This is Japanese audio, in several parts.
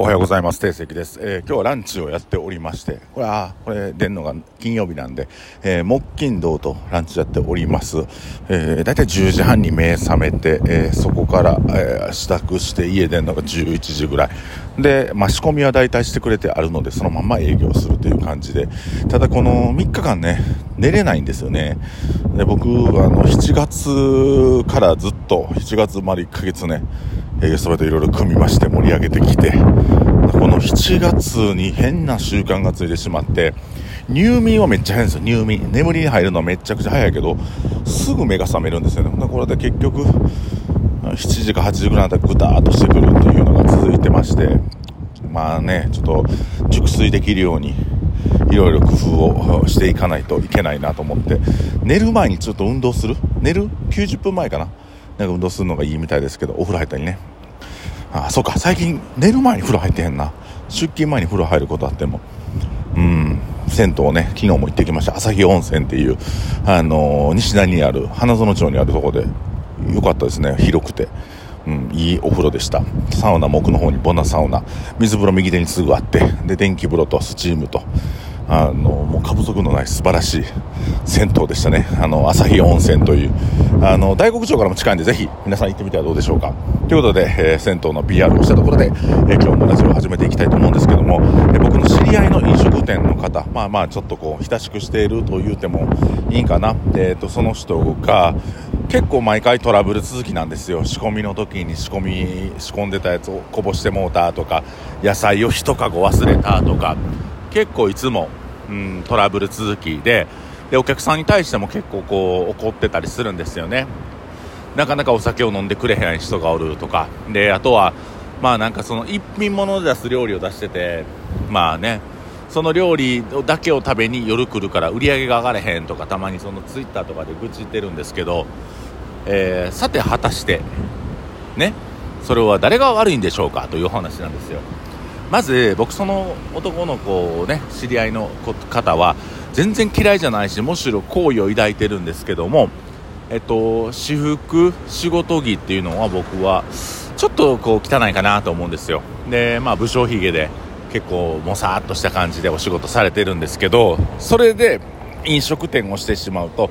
おはようございます。定石です、えー、今日はランチをやっておりまして、これは、これ出るのが金曜日なんで、えー、木金土とランチやっております。えー、だいたい10時半に目覚めて、えー、そこから、えー、支度して家出るのが11時ぐらい。で、まあ、仕込みは大体してくれてあるので、そのまま営業するという感じで、ただこの3日間ね、寝れないんですよね。で、僕、あの、7月からずっと、7月まで1ヶ月ね、えー、それでいろいろ組みまして盛り上げてきて、この7月に変な習慣がついてしまって、入眠はめっちゃ早いんですよ、入眠。眠りに入るのはめちゃくちゃ早いけど、すぐ目が覚めるんですよね。これで結局、7時か8時ぐらいだったらぐたーっとしてくるっていうのが続いてまして、まあね、ちょっと熟睡できるように、いろいろ工夫をしていかないといけないなと思って、寝る前にちょっと運動する？寝る ?90 分前かな？なんか運動するのがいいみたいですけど、お風呂入ったりね。ああ、そうか、最近寝る前に風呂入ってへんな。出勤前に風呂入ることあっても。うん、銭湯ね、昨日も行ってきました。旭温泉っていう、あのー、西成にある、花園町にあるとこで、よかったですね、広くて。うん、いいお風呂でした。サウナも奥の方にボナサウナ、水風呂右手にすぐあって、で、電気風呂とスチームと、あの、もう過不足のない素晴らしい銭湯でしたね。あの、朝日温泉という、あの、大黒町からも近いんで、ぜひ皆さん行ってみてはどうでしょうか。ということで、えー、銭湯の PR をしたところで、えー、今日もラジオを始めていきたいと思うんですけども、えー、僕の知り合いの飲食店の方、まあまあちょっとこう、親しくしていると言うてもいいかな。えっ、と、その人が、結構毎回トラブル続きなんですよ仕込みの時に仕込み仕込んでたやつをこぼしてもうたとか野菜を1かご忘れたとか結構いつもうん、トラブル続きででお客さんに対しても結構こう怒ってたりするんですよね。なかなかお酒を飲んでくれへん人がおるとか。であとはまあなんかその一品物で出す料理を出しててまあね。その料理だけを食べに夜来るから売り上げが上がれへんとかたまにそのツイッターとかで愚痴ってるんですけど、えー、さて果たしてね。それは誰が悪いんでしょうかという話なんですよ。まず僕その男の子をね知り合いの方は全然嫌いじゃないしむしろ好意を抱いてるんですけどもえっと私服仕事着っていうのは僕はちょっとこう汚いかなと思うんですよ。でまあ武将髭で結構もさっとした感じでお仕事されてるんですけどそれで飲食店をしてしまうと、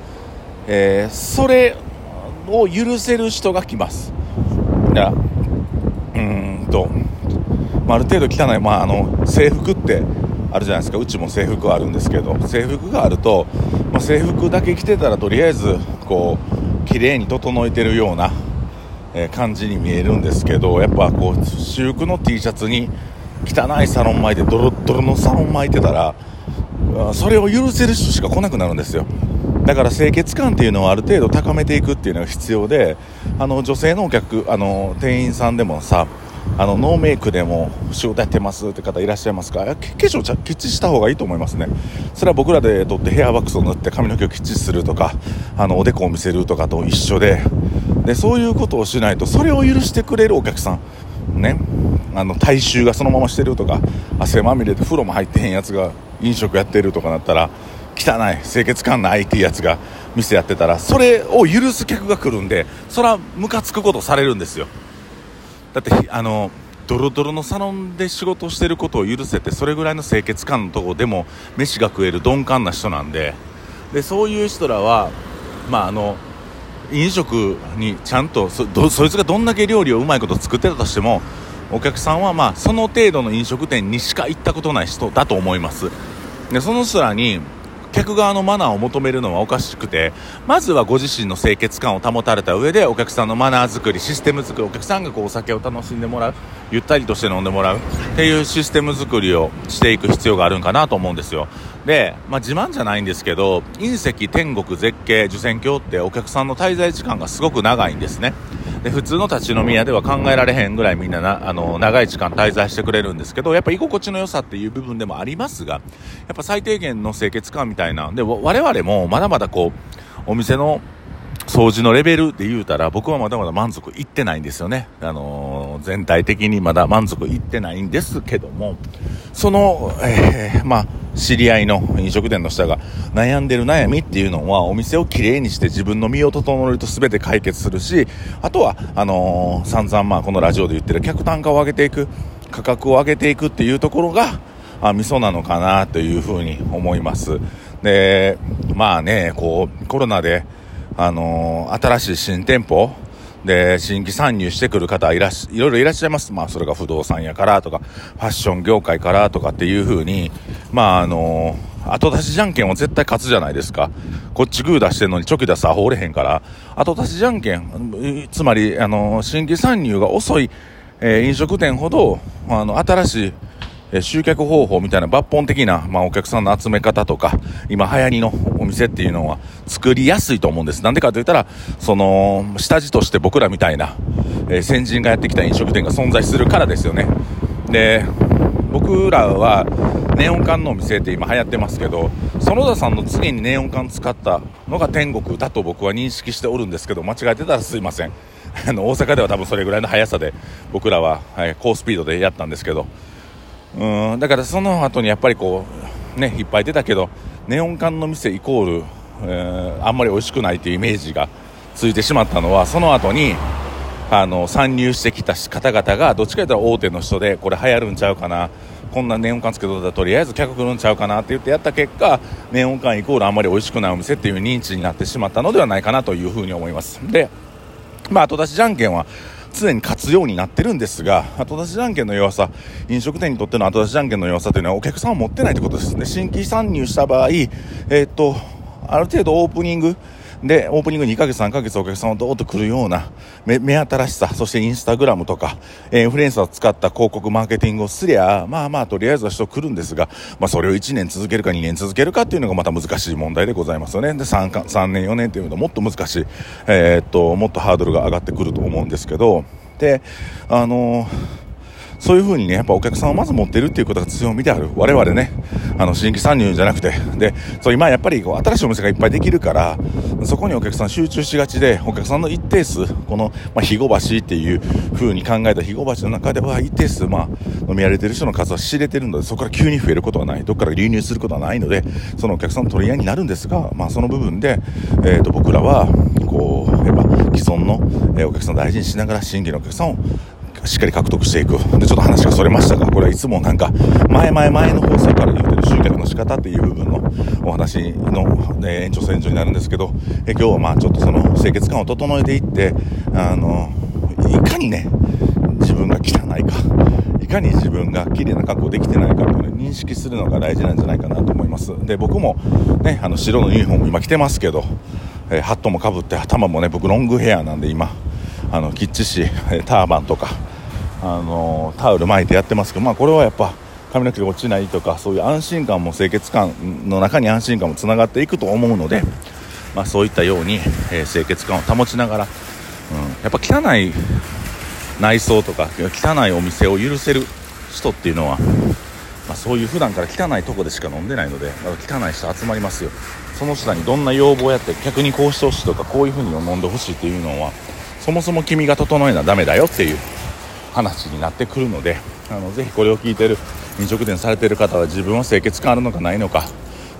えー、それを許せる人が来ます。いやうんとまあ、ある程度汚い、まあ、あの制服ってあるじゃないですか。うちも制服はあるんですけど。制服があると、まあ、制服だけ着てたらとりあえずこう綺麗に整えてるような、え、感じに見えるんですけどやっぱこう私服の T シャツに汚いサロン巻いてドロドロのサロン巻いてたらそれを許せる人しか来なくなるんですよ。だから清潔感っていうのをある程度高めていくっていうのが必要であの女性のお客あの店員さんでもさあのノーメイクでも仕事やってますって方いらっしゃいますか？化粧きっちりした方がいいと思いますね。それは僕らでとってヘアワックスを塗って髪の毛をきっちりするとかあのおでこを見せるとかと一緒で。でそういうことをしないとそれを許してくれるお客さんねあの体臭がそのまましてるとか汗まみれで風呂も入ってへんやつが飲食やってるとかなったら汚い清潔感ないっていうやつが店やってたらそれを許す客が来るんでそれはムカつくことされるんですよ。だってあのドロドロのサロンで仕事してることを許せてそれぐらいの清潔感のとこでも飯が食える鈍感な人なんで。でそういう人らはまああの飲食にちゃんとそそいつがどんだけ料理をうまいこと作ってたとしてもお客さんはまあその程度の飲食店にしか行ったことない人だと思います。でその人らに客側のマナーを求めるのはおかしくてまずはご自身の清潔感を保たれた上でお客さんのマナー作りシステム作りお客さんがこうお酒を楽しんでもらうゆったりとして飲んでもらうっていうシステム作りをしていく必要があるんかなと思うんですよ。で、まあ、自慢じゃないんですけど隕石天国絶景受選橋ってお客さんの滞在時間がすごく長いんですね。で普通の立ち飲み屋では考えられへんぐらいみんななあの長い時間滞在してくれるんですけどやっぱ居心地の良さっていう部分でもありますがやっぱ最低限の清潔感みたいなで我々もまだまだこうお店の掃除のレベルで言うたら僕はまだまだ満足いってないんですよね。あのー、全体的にまだ満足いってないんですけども、その、えー、まあ、知り合いの飲食店の人が悩んでる悩みっていうのはお店をきれいにして自分の身を整えると全て解決するし、あとは、あのー、散々まあこのラジオで言ってる客単価を上げていく。価格を上げていくっていうところが、あ、味噌なのかなというふうに思います。で、まあね、こう、コロナで、あのー、新しい新店舗、で、新規参入してくる方いらし、いろいろいらっしゃいます。まあ、それが不動産やからとか、ファッション業界からとかっていうふうに、まあ、あのー、後出しじゃんけんは絶対勝つじゃないですか。こっちグー出してんのにチョキ出すアホおれへんから、後出しじゃんけん、つまり、あのー、新規参入が遅い、えー、飲食店ほど、あの、新しい、え集客方法みたいな抜本的な、まあ、お客さんの集め方とか、今流行りの店っていうのは作りやすいと思うんです。なんでかと言ったら、その、下地として僕らみたいな、えー、先人がやってきた飲食店が存在するからですよね。で、僕らはネオン管のお店って今流行ってますけど、園田さんの次にネオン管使ったのが天国だと僕は認識しておるんですけど、間違えてたらすいません。あの、大阪では多分それぐらいの速さで僕らは、はい、高スピードでやったんですけど、うんだからその後にやっぱりこうねいっぱい出たけどネオン管の店イコール、えー、あんまり美味しくないというイメージがついてしまったのはその後にあの参入してきた方々がどっちかというと大手の人でこれ流行るんちゃうかなこんなネオン管つけとったらとりあえず客来るんちゃうかなって言ってやった結果ネオン管イコールあんまり美味しくないお店っていう認知になってしまったのではないかなというふうに思います。でまあ後出しじゃんけんは常に勝つようになってるんですが、後出しじゃんけんの弱さ、飲食店にとっての後出しじゃんけんの弱さというのはお客さんを持ってないということですね。新規参入した場合、えー、っと、ある程度オープニング、で、オープニング2ヶ月、3ヶ月お客さんをどーっと来るような目、新しさ、そしてインスタグラムとかえ、インフルエンサーを使った広告マーケティングをすりゃ、まあまあ、とりあえずは人来るんですが、まあそれを1年続けるか2年続けるかっていうのがまた難しい問題でございますよね。で、3, か3年、4年っていうのはもっと難しい、えー、っと、もっとハードルが上がってくると思うんですけど、で、あのーそういう風にね、やっぱお客さんをまず持ってるっていうことが強みである。我々ね、あの、新規参入じゃなくて、で、そう今やっぱりこう新しいお店がいっぱいできるから、そこにお客さん集中しがちで、お客さんの一定数、この、まあ、肥後橋っていう風に考えた肥後橋の中では一定数、まあ、飲み歩いてる人の数は知れてるので、そこから急に増えることはない。どっから流入することはないので、そのお客さんの取り合いになるんですが、まあ、その部分で、えっ、ー、と、僕らは、こう、やっぱ既存の、お客さんを大事にしながら新規のお客さんをしっかり獲得していく。で、ちょっと話がそれましたが、これはいつもなんか、前前前の放送から言ってる集客の仕方っていう部分のお話の、ね、延長線上になるんですけど、え今日はまあちょっとその清潔感を整えていって、あの、いかにね、自分が汚いか、いかに自分が綺麗な格好できてないかっていうのを認識するのが大事なんじゃないかなと思います。で、僕もね、あの白のユニフォーム今着てますけど、え、ハットもかぶって頭もね、僕ロングヘアなんで今、あの、きっちし、ターバンとか、あのタオル巻いてやってますけど、まあ、これはやっぱ髪の毛が落ちないとかそういう安心感も清潔感の中に安心感もつながっていくと思うので、まあ、そういったように、えー、清潔感を保ちながら、うん、やっぱ汚い内装とか汚いお店を許せる人っていうのは、まあ、そういう普段から汚いとこでしか飲んでないので、ま汚い人集まりますよ。その人にどんな要望をやって逆にこうしてほしいとかこういう風に飲んでほしいっていうのはそもそも君が整えなダメだよっていう話になってくるのであのぜひこれを聞いてる飲食店されてる方は自分は清潔感あるのかないのか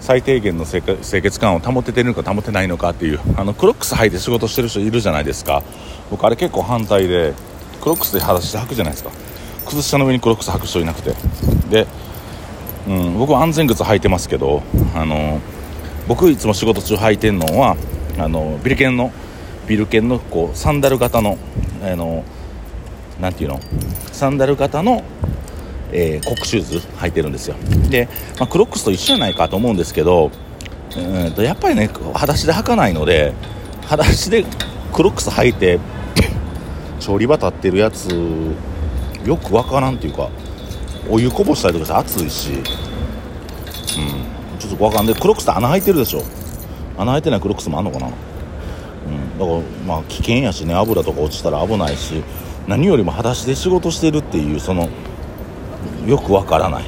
最低限の清潔感を保ててるのか保てないのかっていうあのクロックス履いて仕事してる人いるじゃないですか。僕あれ結構反対でクロックスで裸足で履くじゃないですか。靴下の上にクロックス履く人いなくて。で、うん、僕は安全靴履いてますけどあの僕いつも仕事中履いてるのはあのビル犬のビル犬のこうサンダル型のあの何ていうの？サンダル型の、えー、コックシューズ履いてるんですよ。で、まあ、クロックスと一緒じゃないかと思うんですけどうんとやっぱりね裸足で履かないので裸足でクロックス履いて 調理場立ってるやつよくわからんっていうかお湯こぼしたりとかして暑いし。うん。ちょっとわかんない。クロックスって穴開いてるでしょ？穴開いてないクロックスもあんのかな？うん。だからまあ危険やしね。油とか落ちたら危ないし。何よりも裸足で仕事してるっていうそのよくわからない。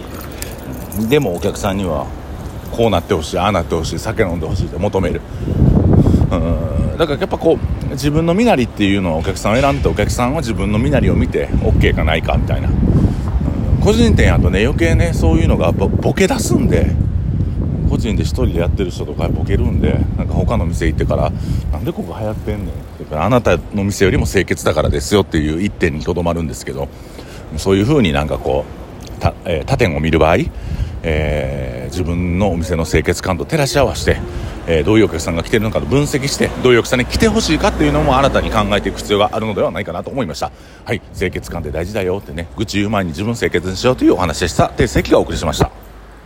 でもお客さんにはこうなってほしいああなってほしい酒飲んでほしいって求める。うん。だからやっぱこう自分の身なりっていうのはお客さんを選んでお客さんは自分の身なりを見て OK かないかみたいな。個人店やとね余計ねそういうのがボケ出すんで個人で1人でやってる人とかボケるんでなんか他の店行ってからなんでここ流行ってんねんってからあなたの店よりも清潔だからですよっていう一点にとどまるんですけどそういうふうになんかこうた、えー、他店を見る場合、えー、自分のお店の清潔感と照らし合わせて、えー、どういうお客さんが来てるのかと分析してどういうお客さんに来てほしいかっていうのも新たに考えていく必要があるのではないかなと思いました。はい清潔感って大事だよってね愚痴言う前に自分清潔にしようというお話でした。定石がお送りしました。